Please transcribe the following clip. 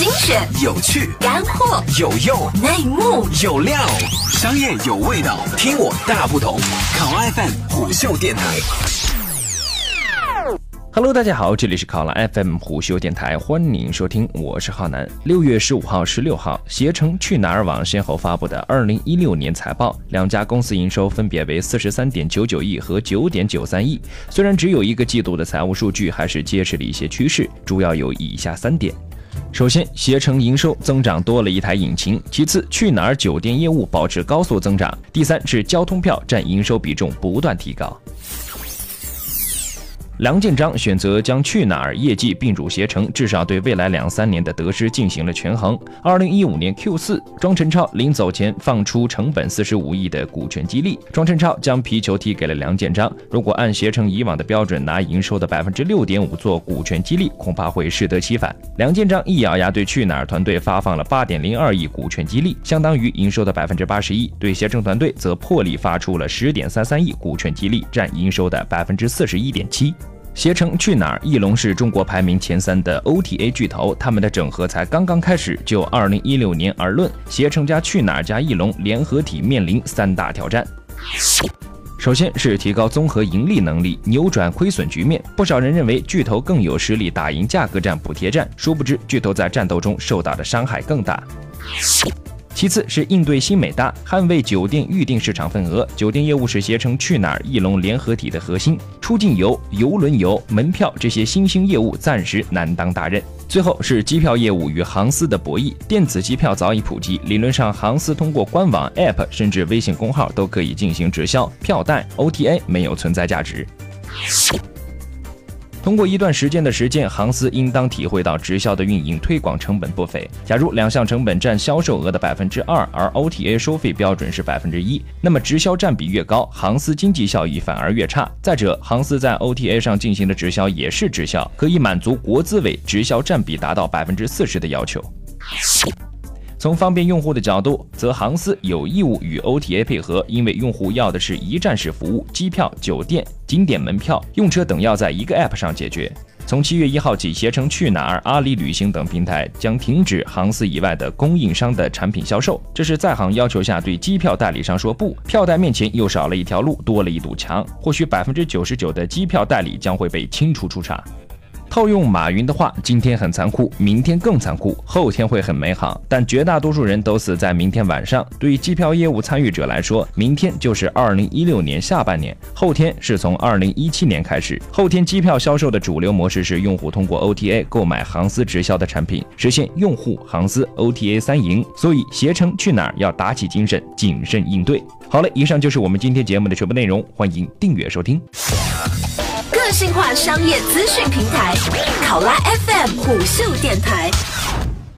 精选、有趣、干货、有用、内幕、有料，商业有味道，听我大不同。考 FM 虎嗅电台。Hello，大家好，这里是考拉 FM 虎嗅电台，欢迎收听，我是浩南。六月十五号、十六号，携程、去哪儿网先后发布的二零一六年财报，两家公司营收分别为四十三点九九亿和九点九三亿。虽然只有一个季度的财务数据，还是揭示了一些趋势，主要有以下三点。首先，携程营收增长多了一台引擎；其次，去哪儿酒店业务保持高速增长；第三是交通票占营收比重不断提高。梁建章选择将去哪儿业绩并入携程，至少对未来两三年的得失进行了权衡。二零一五年 Q 四，庄辰超临走前放出成本四十五亿的股权激励，庄辰超将皮球踢给了梁建章。如果按携程以往的标准拿营收的百分之六点五做股权激励，恐怕会适得其反。梁建章一咬牙，对去哪儿团队发放了八点零二亿股权激励，相当于营收的百分之八十一；对携程团队则破例发出了十点三三亿股权激励，占营收的百分之四十一点七。携程、去哪儿、翼龙是中国排名前三的 OTA 巨头，他们的整合才刚刚开始。就2016年而论，携程加去哪儿加翼龙联合体面临三大挑战。首先是提高综合盈利能力，扭转亏损局面。不少人认为巨头更有实力打赢价格战、补贴战，殊不知巨头在战斗中受到的伤害更大。其次是应对新美大，捍卫酒店预订市场份额。酒店业务是携程、去哪儿、翼龙联合体的核心，出境游、邮轮游、门票这些新兴业务暂时难当大任。最后是机票业务与航司的博弈，电子机票早已普及，理论上航司通过官网、App 甚至微信公号都可以进行直销，票代 OTA 没有存在价值。通过一段时间的实践，航司应当体会到直销的运营推广成本不菲。假如两项成本占销售额的百分之二，而 OTA 收费标准是百分之一，那么直销占比越高，航司经济效益反而越差。再者，航司在 OTA 上进行的直销也是直销，可以满足国资委直销占比达到百分之四十的要求。从方便用户的角度，则航司有义务与 OTA 配合，因为用户要的是一站式服务，机票、酒店、景点门票、用车等要在一个 App 上解决。从七月一号起，携程、去哪儿、阿里旅行等平台将停止航司以外的供应商的产品销售，这是在行要求下对机票代理商说不。票代面前又少了一条路，多了一堵墙，或许百分之九十九的机票代理将会被清除出场。套用马云的话，今天很残酷，明天更残酷，后天会很美好，但绝大多数人都死在明天晚上。对于机票业务参与者来说，明天就是二零一六年下半年，后天是从二零一七年开始。后天机票销售的主流模式是用户通过 OTA 购买航司直销的产品，实现用户、航司、OTA 三赢。所以，携程去哪儿要打起精神，谨慎应对。好嘞，以上就是我们今天节目的全部内容，欢迎订阅收听。个性化商业资讯平台，考拉 FM 虎嗅电台。